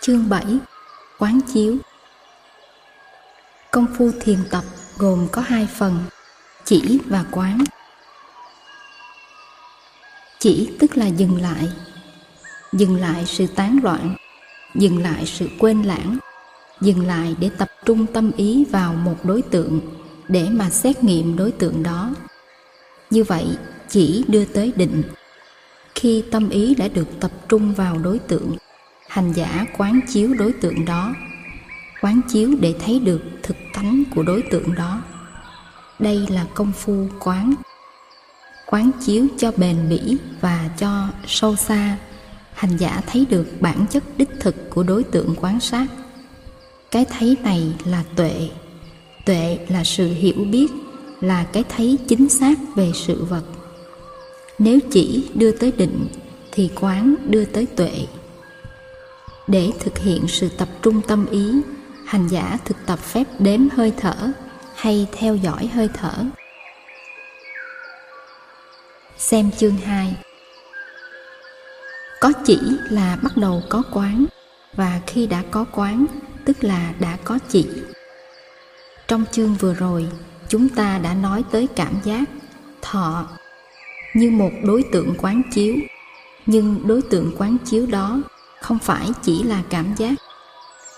Chương 7 Quán chiếu. Công phu thiền tập gồm có hai phần, Chỉ và quán. Chỉ tức là dừng lại. Dừng lại sự tán loạn, Dừng lại sự quên lãng, Dừng lại để tập trung tâm ý vào một đối tượng Để mà xét nghiệm đối tượng đó. Như vậy, chỉ đưa tới định. Khi tâm ý đã được tập trung vào đối tượng hành giả quán chiếu đối tượng đó, quán chiếu để thấy được thực tánh của đối tượng đó. Đây là công phu quán quán chiếu cho bền bỉ và cho sâu xa. Hành giả thấy được bản chất đích thực của đối tượng quán sát. Cái thấy này là tuệ tuệ là sự hiểu biết, là cái thấy chính xác về sự vật. Nếu chỉ đưa tới định, thì quán đưa tới tuệ để thực hiện sự tập trung tâm ý, hành giả thực tập phép đếm hơi thở hay theo dõi hơi thở. Xem chương 2 có chỉ là bắt đầu có quán, và khi đã có quán, tức là đã có chỉ. Trong chương vừa rồi, chúng ta đã nói tới cảm giác, thọ, như một đối tượng quán chiếu. Nhưng đối tượng quán chiếu đó không phải chỉ là cảm giác.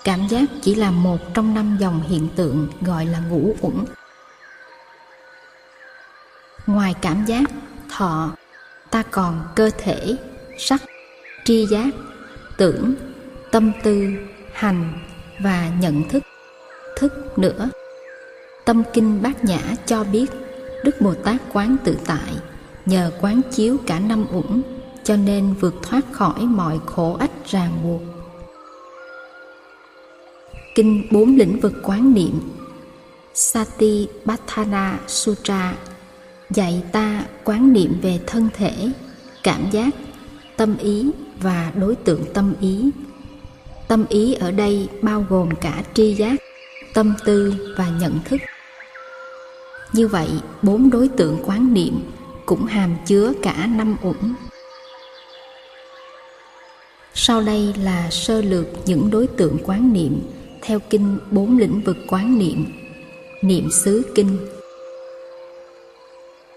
Cảm giác chỉ là một trong năm dòng hiện tượng gọi là ngũ uẩn. Ngoài cảm giác, thọ, ta còn cơ thể, sắc, tri giác, tưởng, tâm tư, hành và nhận thức. Thức nữa. Tâm kinh bát nhã cho biết đức bồ tát quán tự tại nhờ quán chiếu cả năm uẩn cho nên vượt thoát khỏi mọi khổ ách ràng buộc. Kinh bốn lĩnh vực quán niệm, sati Bhatthana sutra, dạy ta quán niệm về thân thể, cảm giác, tâm ý và đối tượng tâm ý. Tâm ý ở đây bao gồm cả tri giác, tâm tư và nhận thức. Như vậy, bốn đối tượng quán niệm cũng hàm chứa cả năm uẩn sau đây là sơ lược những đối tượng quán niệm theo kinh bốn lĩnh vực quán niệm. Niệm xứ kinh.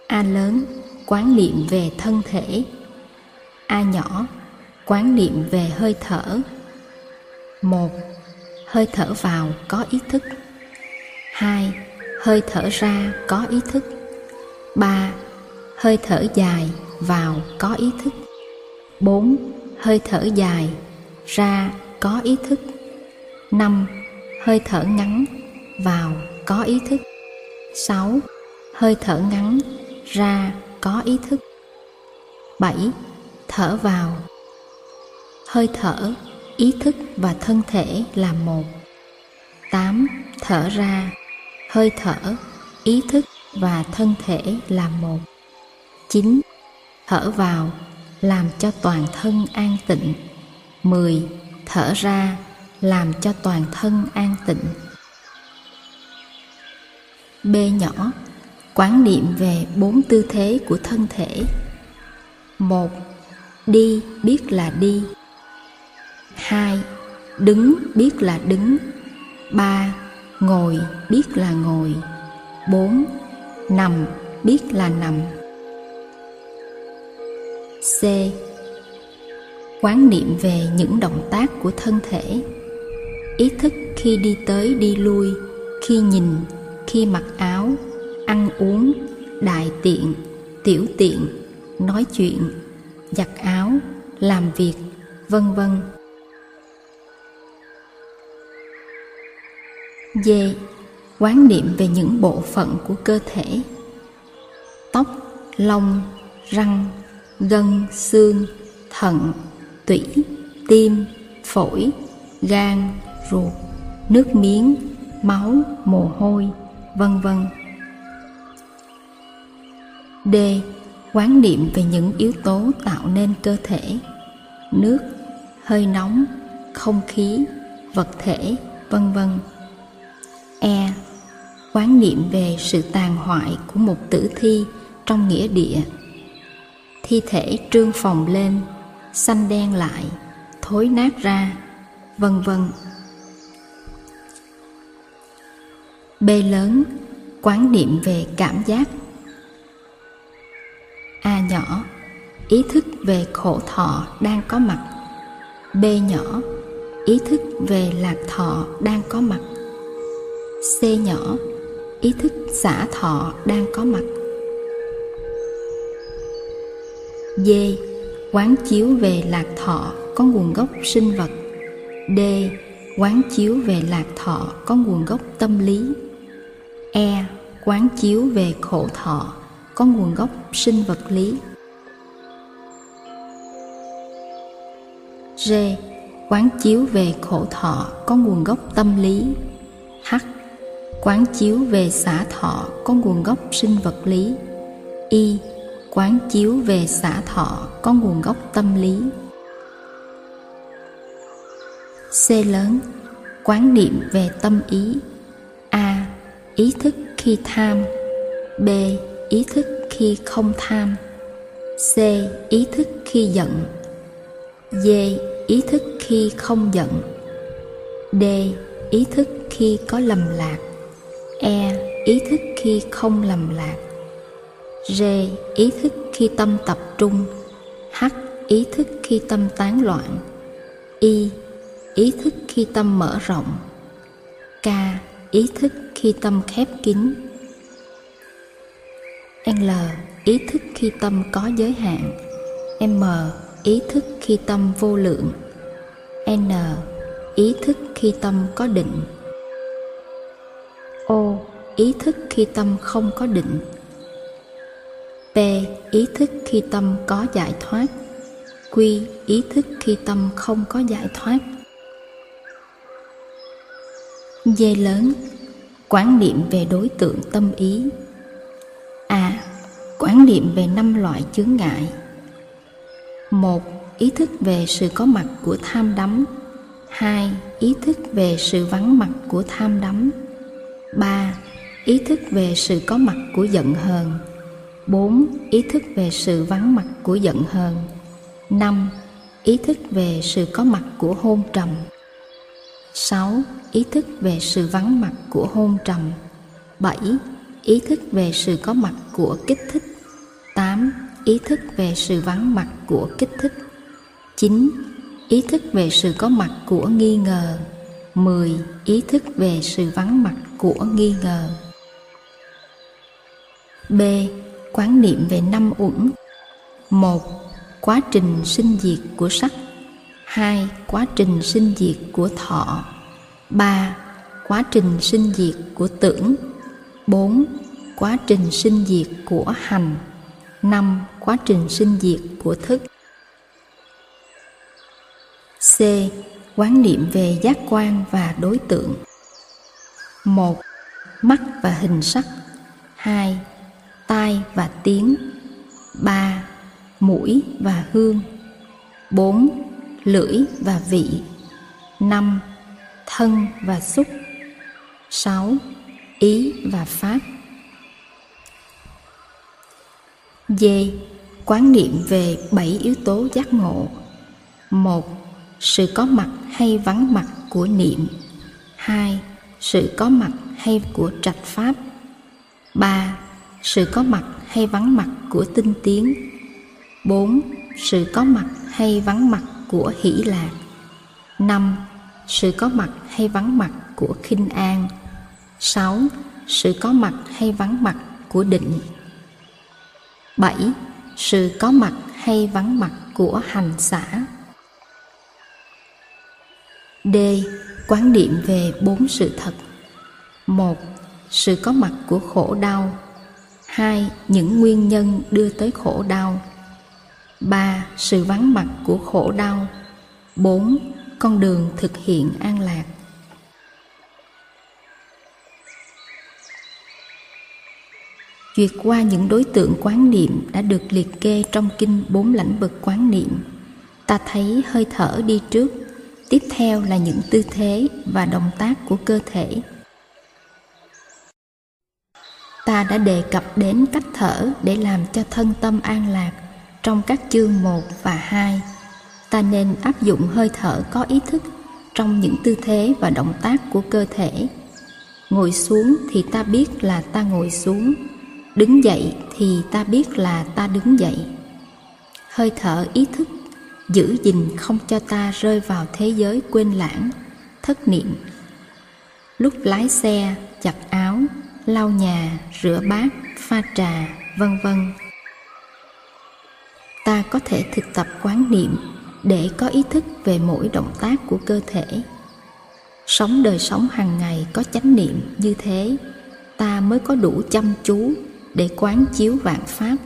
A lớn, quán niệm về thân thể. A nhỏ, quán niệm về hơi thở. một Hơi thở vào có ý thức. hai Hơi thở ra có ý thức. ba Hơi thở dài vào có ý thức. bốn hơi thở dài, ra có ý thức. Năm, hơi thở ngắn, vào có ý thức. Sáu, hơi thở ngắn, ra có ý thức. Bảy, thở vào. Hơi thở, ý thức và thân thể là một. Tám, thở ra. Hơi thở, ý thức và thân thể là một. Chín, thở vào làm cho toàn thân an tịnh. 10. Thở ra, làm cho toàn thân an tịnh. B nhỏ, Quán niệm về bốn tư thế của thân thể. Một, Đi biết là đi. Hai, Đứng biết là đứng. Ba, Ngồi biết là ngồi. Bốn, Nằm biết là nằm. C. Quán niệm về những động tác của thân thể Ý thức khi đi tới đi lui Khi nhìn, khi mặc áo Ăn uống, đại tiện, tiểu tiện Nói chuyện, giặt áo, làm việc, vân vân D. Quán niệm về những bộ phận của cơ thể Tóc, lông, răng, gân, xương, thận, tủy, tim, phổi, gan, ruột, nước miếng, máu, mồ hôi, vân vân. D. Quán niệm về những yếu tố tạo nên cơ thể Nước, hơi nóng, không khí, vật thể, vân vân. E. Quán niệm về sự tàn hoại của một tử thi trong nghĩa địa thi thể trương phòng lên, xanh đen lại, thối nát ra, vân vân. B lớn, quán niệm về cảm giác. A nhỏ, ý thức về khổ thọ đang có mặt. B nhỏ, ý thức về lạc thọ đang có mặt. C nhỏ, ý thức xả thọ đang có mặt. D. Quán chiếu về lạc thọ có nguồn gốc sinh vật. D. Quán chiếu về lạc thọ có nguồn gốc tâm lý. E. Quán chiếu về khổ thọ có nguồn gốc sinh vật lý. G. Quán chiếu về khổ thọ có nguồn gốc tâm lý. H. Quán chiếu về xả thọ có nguồn gốc sinh vật lý. Y quán chiếu về xả thọ có nguồn gốc tâm lý. C lớn, quán niệm về tâm ý. A, ý thức khi tham. B, ý thức khi không tham. C, ý thức khi giận. D, ý thức khi không giận. D, ý thức khi có lầm lạc. E ý thức khi không lầm lạc. R. Ý thức khi tâm tập trung H. Ý thức khi tâm tán loạn Y. Ý thức khi tâm mở rộng K. Ý thức khi tâm khép kín L. Ý thức khi tâm có giới hạn M. Ý thức khi tâm vô lượng N. Ý thức khi tâm có định O. Ý thức khi tâm không có định P. Ý thức khi tâm có giải thoát. Q. Ý thức khi tâm không có giải thoát. D lớn. Quán niệm về đối tượng tâm ý. A. Quán niệm về năm loại chướng ngại. Một. Ý thức về sự có mặt của tham đắm. Hai. Ý thức về sự vắng mặt của tham đắm. Ba. Ý thức về sự có mặt của giận hờn. 4. Ý thức về sự vắng mặt của giận hờn 5. Ý thức về sự có mặt của hôn trầm 6. Ý thức về sự vắng mặt của hôn trầm 7. Ý thức về sự có mặt của kích thích 8. Ý thức về sự vắng mặt của kích thích 9. Ý thức về sự có mặt của nghi ngờ 10. Ý thức về sự vắng mặt của nghi ngờ B quán niệm về năm uẩn. Một, quá trình sinh diệt của sắc. Hai, quá trình sinh diệt của thọ. Ba, quá trình sinh diệt của tưởng. Bốn, quá trình sinh diệt của hành. Năm, quá trình sinh diệt của thức. C, quán niệm về giác quan và đối tượng. Một, mắt và hình sắc. Hai tai và tiếng. Ba, mũi và hương. Bốn, lưỡi và vị. Năm, thân và xúc. Sáu, ý và pháp. D. Quán niệm về bảy yếu tố giác ngộ. Một, sự có mặt hay vắng mặt của niệm. Hai, sự có mặt hay của trạch pháp. Ba sự có mặt hay vắng mặt của tinh tiến 4. Sự có mặt hay vắng mặt của hỷ lạc 5. Sự có mặt hay vắng mặt của khinh an 6. Sự có mặt hay vắng mặt của định 7. Sự có mặt hay vắng mặt của hành xã D. Quán niệm về bốn sự thật 1. Sự có mặt của khổ đau hai, những nguyên nhân đưa tới khổ đau. Ba, sự vắng mặt của khổ đau. Bốn, con đường thực hiện an lạc. Duyệt qua những đối tượng quán niệm đã được liệt kê trong kinh bốn lãnh vực quán niệm. Ta thấy hơi thở đi trước. Tiếp theo là những tư thế và động tác của cơ thể ta đã đề cập đến cách thở để làm cho thân tâm an lạc trong các chương 1 và 2. Ta nên áp dụng hơi thở có ý thức trong những tư thế và động tác của cơ thể. Ngồi xuống thì ta biết là ta ngồi xuống, đứng dậy thì ta biết là ta đứng dậy. Hơi thở ý thức giữ gìn không cho ta rơi vào thế giới quên lãng, thất niệm. Lúc lái xe, chặt áo lau nhà, rửa bát, pha trà, vân vân. Ta có thể thực tập quán niệm để có ý thức về mỗi động tác của cơ thể. Sống đời sống hàng ngày có chánh niệm như thế, ta mới có đủ chăm chú để quán chiếu vạn pháp,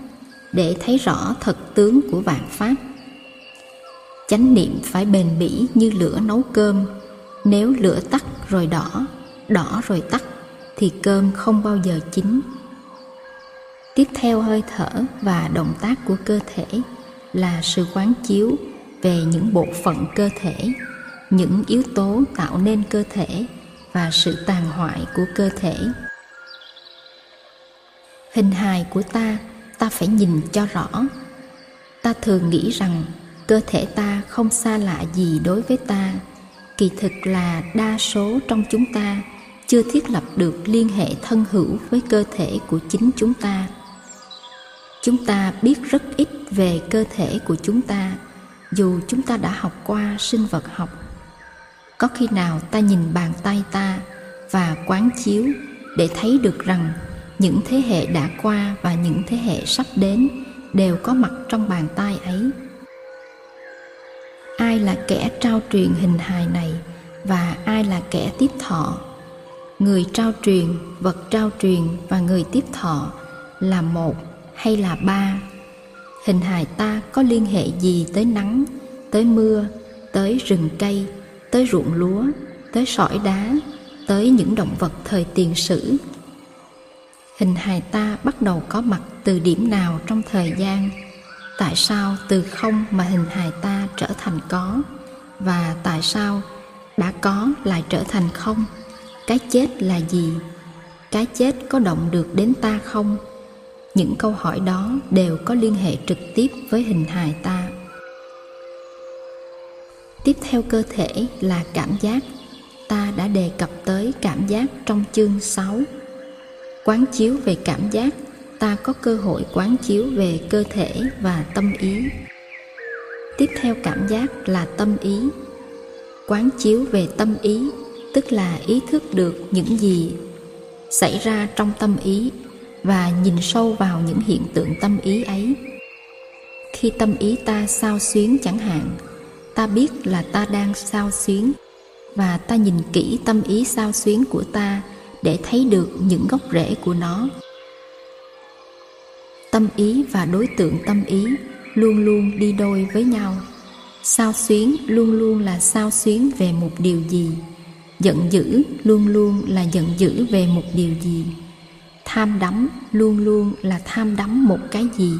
để thấy rõ thật tướng của vạn pháp. Chánh niệm phải bền bỉ như lửa nấu cơm. Nếu lửa tắt rồi đỏ đỏ rồi tắt thì cơm không bao giờ chín. Tiếp theo hơi thở và động tác của cơ thể là sự quán chiếu về những bộ phận cơ thể, những yếu tố tạo nên cơ thể và sự tàn hoại của cơ thể. Hình hài của ta ta phải nhìn cho rõ. Ta thường nghĩ rằng cơ thể ta không xa lạ gì đối với ta, kỳ thực là đa số trong chúng ta chưa thiết lập được liên hệ thân hữu với cơ thể của chính chúng ta. Chúng ta biết rất ít về cơ thể của chúng ta, dù chúng ta đã học qua sinh vật học. Có khi nào ta nhìn bàn tay ta và quán chiếu để thấy được rằng những thế hệ đã qua và những thế hệ sắp đến đều có mặt trong bàn tay ấy? Ai là kẻ trao truyền hình hài này và ai là kẻ tiếp thọ? Người trao truyền, vật trao truyền và người tiếp thọ là một hay là ba? Hình hài ta có liên hệ gì tới nắng, tới mưa, tới rừng cây, tới ruộng lúa, tới sỏi đá, tới những động vật thời tiền sử? Hình hài ta bắt đầu có mặt từ điểm nào trong thời gian? Tại sao từ không mà hình hài ta trở thành có? Và tại sao đã có lại trở thành không? Cái chết là gì? Cái chết có động được đến ta không? Những câu hỏi đó đều có liên hệ trực tiếp với hình hài ta. Tiếp theo cơ thể là cảm giác. Ta đã đề cập tới cảm giác trong chương 6 quán chiếu về cảm giác. Ta có cơ hội quán chiếu về cơ thể và tâm ý. Tiếp theo cảm giác là tâm ý. Quán chiếu về tâm ý tức là ý thức được những gì xảy ra trong tâm ý và nhìn sâu vào những hiện tượng tâm ý ấy. Khi tâm ý ta sao xuyến chẳng hạn, ta biết là ta đang sao xuyến và ta nhìn kỹ tâm ý sao xuyến của ta để thấy được những gốc rễ của nó. Tâm ý và đối tượng tâm ý luôn luôn đi đôi với nhau. Sao xuyến luôn luôn là sao xuyến về một điều gì? Giận dữ luôn luôn là giận dữ về một điều gì. Tham đắm luôn luôn là tham đắm một cái gì.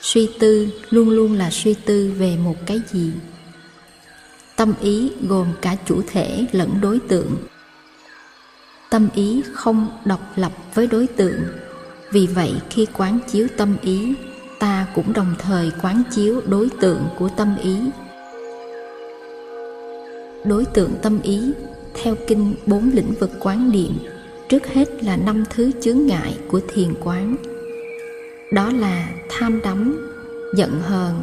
Suy tư luôn luôn là suy tư về một cái gì. Tâm ý gồm cả chủ thể lẫn đối tượng. Tâm ý không độc lập với đối tượng. Vì vậy khi quán chiếu tâm ý, ta cũng đồng thời quán chiếu đối tượng của tâm ý. Đối tượng tâm ý theo kinh bốn lĩnh vực quán niệm, trước hết là năm thứ chướng ngại của thiền quán. Đó là tham đắm, giận hờn,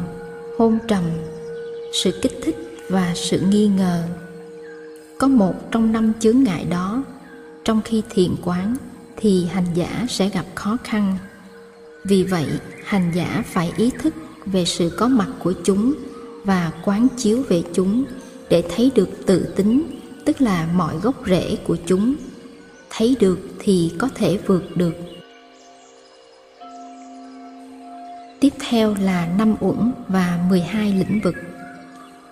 hôn trầm, sự kích thích và sự nghi ngờ. Có một trong năm chướng ngại đó, trong khi thiền quán thì hành giả sẽ gặp khó khăn. Vì vậy, hành giả phải ý thức về sự có mặt của chúng và quán chiếu về chúng để thấy được tự tính tức là mọi gốc rễ của chúng. Thấy được thì có thể vượt được. Tiếp theo là năm uẩn và 12 lĩnh vực.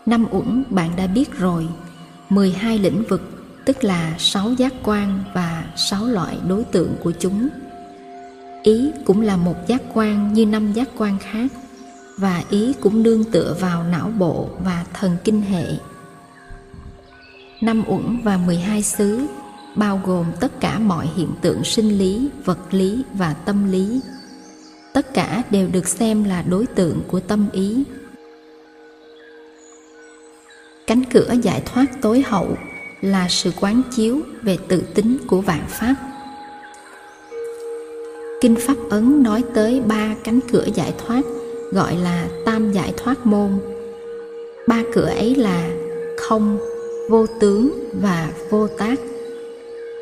Năm uẩn bạn đã biết rồi. 12 lĩnh vực, tức là sáu giác quan và sáu loại đối tượng của chúng. Ý cũng là một giác quan như năm giác quan khác, và ý cũng nương tựa vào não bộ và thần kinh hệ năm uẩn và 12 xứ bao gồm tất cả mọi hiện tượng sinh lý, vật lý và tâm lý. Tất cả đều được xem là đối tượng của tâm ý. Cánh cửa giải thoát tối hậu là sự quán chiếu về tự tính của vạn pháp. Kinh pháp ấn nói tới ba cánh cửa giải thoát gọi là tam giải thoát môn. Ba cửa ấy là không vô tướng và vô tác.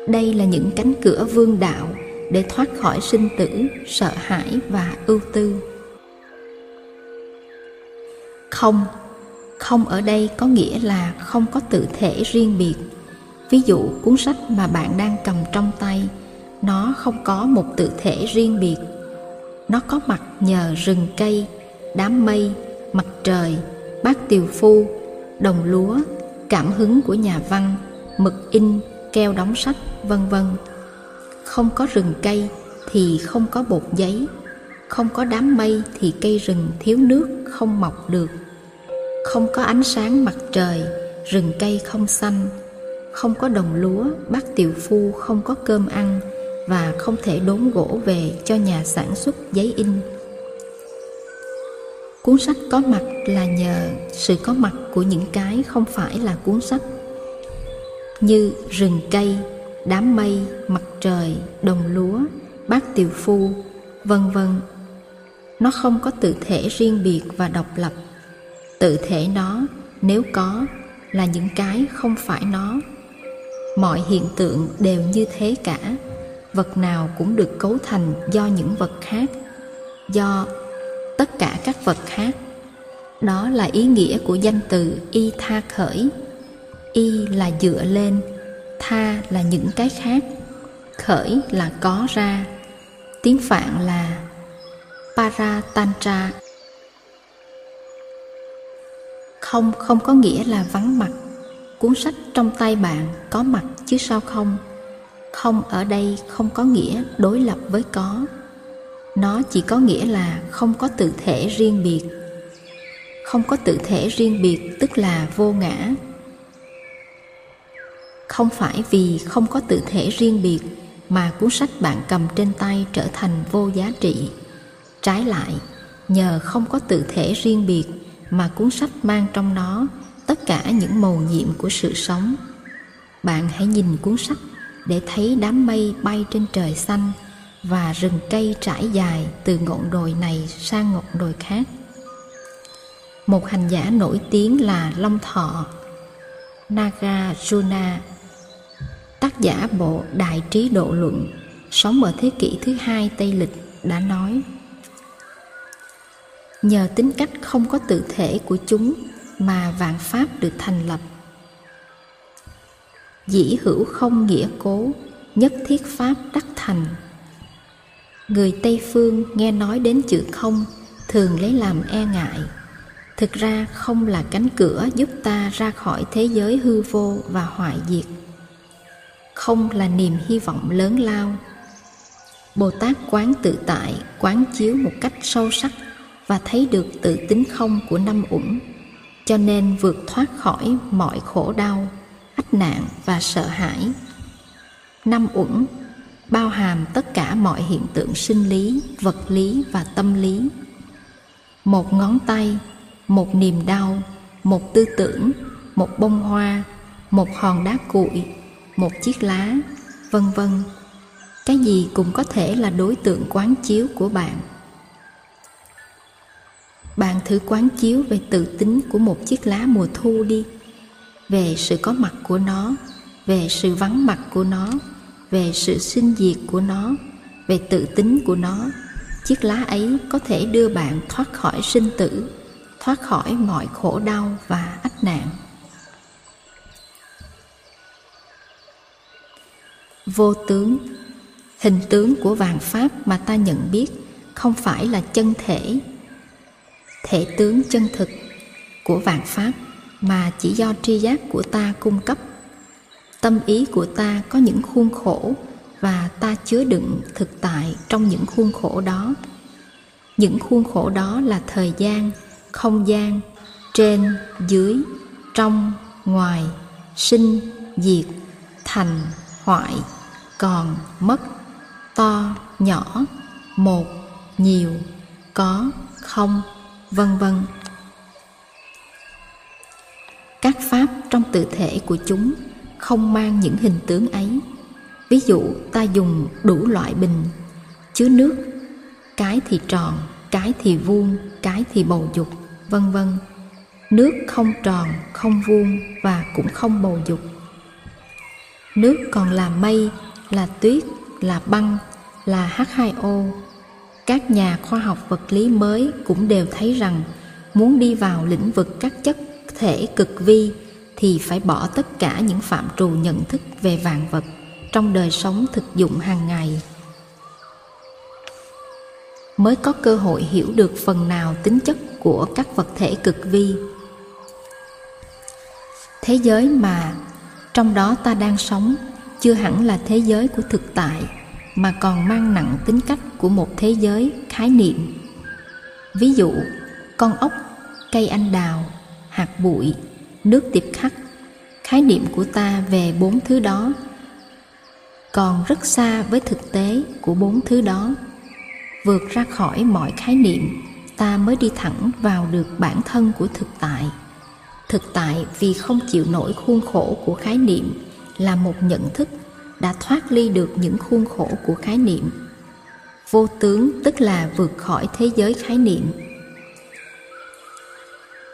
Đây là những cánh cửa vương đạo để thoát khỏi sinh tử, sợ hãi và ưu tư. Không không ở đây có nghĩa là không có tự thể riêng biệt. Ví dụ cuốn sách mà bạn đang cầm trong tay, nó không có một tự thể riêng biệt. Nó có mặt nhờ rừng cây, đám mây, mặt trời, bát tiều phu, đồng lúa cảm hứng của nhà văn, mực in, keo đóng sách, vân vân. Không có rừng cây thì không có bột giấy, không có đám mây thì cây rừng thiếu nước không mọc được. Không có ánh sáng mặt trời, rừng cây không xanh. Không có đồng lúa, bác tiều phu không có cơm ăn và không thể đốn gỗ về cho nhà sản xuất giấy in cuốn sách có mặt là nhờ sự có mặt của những cái không phải là cuốn sách. Như rừng cây, đám mây, mặt trời, đồng lúa, bát tiều phu, vân vân. Nó không có tự thể riêng biệt và độc lập. Tự thể nó, nếu có, là những cái không phải nó. Mọi hiện tượng đều như thế cả. Vật nào cũng được cấu thành do những vật khác, do tất cả các vật khác. Đó là ý nghĩa của danh từ y tha khởi. Y là dựa lên, tha là những cái khác, khởi là có ra, tiếng phạn là paratantra. Không không có nghĩa là vắng mặt. Cuốn sách trong tay bạn có mặt chứ sao không? Không ở đây không có nghĩa đối lập với có nó chỉ có nghĩa là không có tự thể riêng biệt. Không có tự thể riêng biệt tức là vô ngã. Không phải vì không có tự thể riêng biệt mà cuốn sách bạn cầm trên tay trở thành vô giá trị. Trái lại, nhờ không có tự thể riêng biệt mà cuốn sách mang trong nó tất cả những màu nhiệm của sự sống. Bạn hãy nhìn cuốn sách để thấy đám mây bay trên trời xanh và rừng cây trải dài từ ngọn đồi này sang ngọn đồi khác. Một hành giả nổi tiếng là long thọ, nagarjuna, tác giả bộ đại trí độ luận, sống ở thế kỷ thứ hai tây lịch, đã nói, nhờ tính cách không có tự thể của chúng mà vạn pháp được thành lập. Dĩ hữu không nghĩa cố, nhất thiết pháp đắc thành người tây phương nghe nói đến chữ không, thường lấy làm e ngại. Thực ra không là cánh cửa giúp ta ra khỏi thế giới hư vô và hoại diệt. Không là niềm hy vọng lớn lao. Bồ tát quán tự tại quán chiếu một cách sâu sắc và thấy được tự tính không của năm uẩn, cho nên vượt thoát khỏi mọi khổ đau, ách nạn và sợ hãi. Năm uẩn bao hàm tất cả mọi hiện tượng sinh lý, vật lý và tâm lý. Một ngón tay, một niềm đau, một tư tưởng, một bông hoa, một hòn đá cuội, một chiếc lá, vân vân. Cái gì cũng có thể là đối tượng quán chiếu của bạn. Bạn thử quán chiếu về tự tính của một chiếc lá mùa thu đi, về sự có mặt của nó, về sự vắng mặt của nó về sự sinh diệt của nó, về tự tính của nó. Chiếc lá ấy có thể đưa bạn thoát khỏi sinh tử, thoát khỏi mọi khổ đau và ách nạn. Vô tướng. Hình tướng của vàng pháp mà ta nhận biết không phải là chân thể thể tướng chân thực của vạn pháp, mà chỉ do tri giác của ta cung cấp tâm ý của ta có những khuôn khổ và ta chứa đựng thực tại trong những khuôn khổ đó. Những khuôn khổ đó là thời gian, không gian, trên, dưới, trong, ngoài, sinh, diệt, thành, hoại, còn, mất, to, nhỏ, một, nhiều, có, không, vân vân. Các pháp trong tự thể của chúng không mang những hình tướng ấy. Ví dụ, ta dùng đủ loại bình, chứa nước, cái thì tròn, cái thì vuông, cái thì bầu dục, vân vân. Nước không tròn, không vuông và cũng không bầu dục. Nước còn là mây, là tuyết, là băng, là H2O các nhà khoa học vật lý mới cũng đều thấy rằng muốn đi vào lĩnh vực các chất thể cực vi thì phải bỏ tất cả những phạm trù nhận thức về vạn vật trong đời sống thực dụng hàng ngày. Mới có cơ hội hiểu được phần nào tính chất của các vật thể cực vi. Thế giới mà trong đó ta đang sống chưa hẳn là thế giới của thực tại, mà còn mang nặng tính cách của một thế giới khái niệm. Ví dụ, con ốc, cây anh đào, hạt bụi nước tiệp khắc. Khái niệm của ta về bốn thứ đó còn rất xa với thực tế của bốn thứ đó. Vượt ra khỏi mọi khái niệm, ta mới đi thẳng vào được bản thân của thực tại. Thực tại vì không chịu nổi khuôn khổ của khái niệm là một nhận thức đã thoát ly được những khuôn khổ của khái niệm. Vô tướng tức là vượt khỏi thế giới khái niệm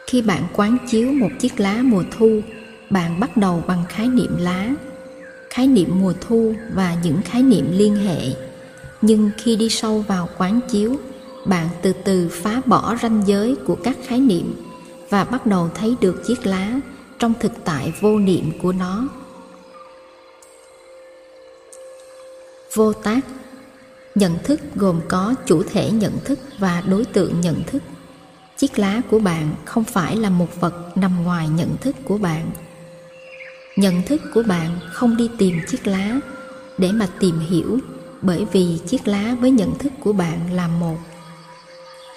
khi bạn quán chiếu một chiếc lá mùa thu, bạn bắt đầu bằng khái niệm lá. Khái niệm mùa thu và những khái niệm liên hệ. Nhưng khi đi sâu vào quán chiếu, bạn từ từ phá bỏ ranh giới của các khái niệm và bắt đầu thấy được chiếc lá trong thực tại vô niệm của nó. Vô tác. Nhận thức gồm có chủ thể nhận thức và đối tượng nhận thức chiếc lá của bạn không phải là một vật nằm ngoài nhận thức của bạn. Nhận thức của bạn không đi tìm chiếc lá để mà tìm hiểu, bởi vì chiếc lá với nhận thức của bạn là một.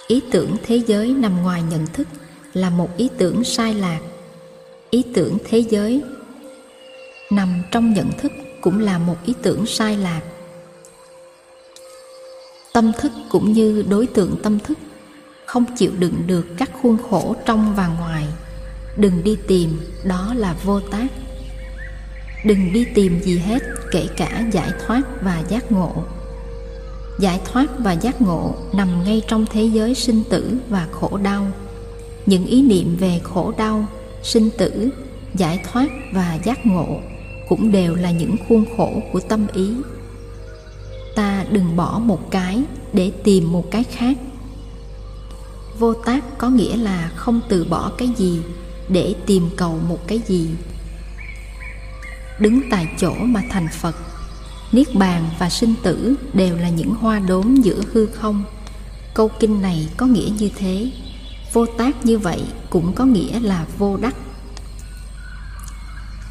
Ý tưởng thế giới nằm ngoài nhận thức là một ý tưởng sai lạc. Ý tưởng thế giới nằm trong nhận thức cũng là một ý tưởng sai lạc. Tâm thức cũng như đối tượng tâm thức không chịu đựng được các khuôn khổ trong và ngoài. Đừng đi tìm, đó là vô tác. Đừng đi tìm gì hết, kể cả giải thoát và giác ngộ. Giải thoát và giác ngộ nằm ngay trong thế giới sinh tử và khổ đau. Những ý niệm về khổ đau, sinh tử, giải thoát và giác ngộ cũng đều là những khuôn khổ của tâm ý. Ta đừng bỏ một cái để tìm một cái khác vô tác có nghĩa là không từ bỏ cái gì để tìm cầu một cái gì. Đứng tại chỗ mà thành phật, niết bàn và sinh tử đều là những hoa đốm giữa hư không. Câu kinh này có nghĩa như thế. Vô tác như vậy cũng có nghĩa là vô đắc.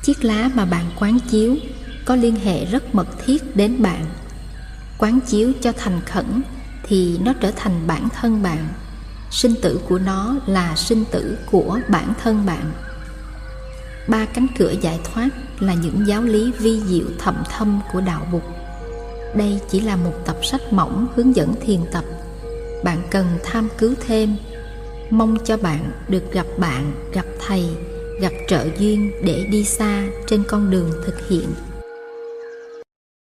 Chiếc lá mà bạn quán chiếu có liên hệ rất mật thiết đến bạn. Quán chiếu cho thành khẩn thì nó trở thành bản thân bạn sinh tử của nó là sinh tử của bản thân bạn. Ba cánh cửa giải thoát là những giáo lý vi diệu thầm thâm của đạo bục đây chỉ là một tập sách mỏng hướng dẫn thiền tập. Bạn cần tham cứu thêm. Mong cho bạn được gặp bạn, gặp thầy, gặp trợ duyên để đi xa trên con đường thực hiện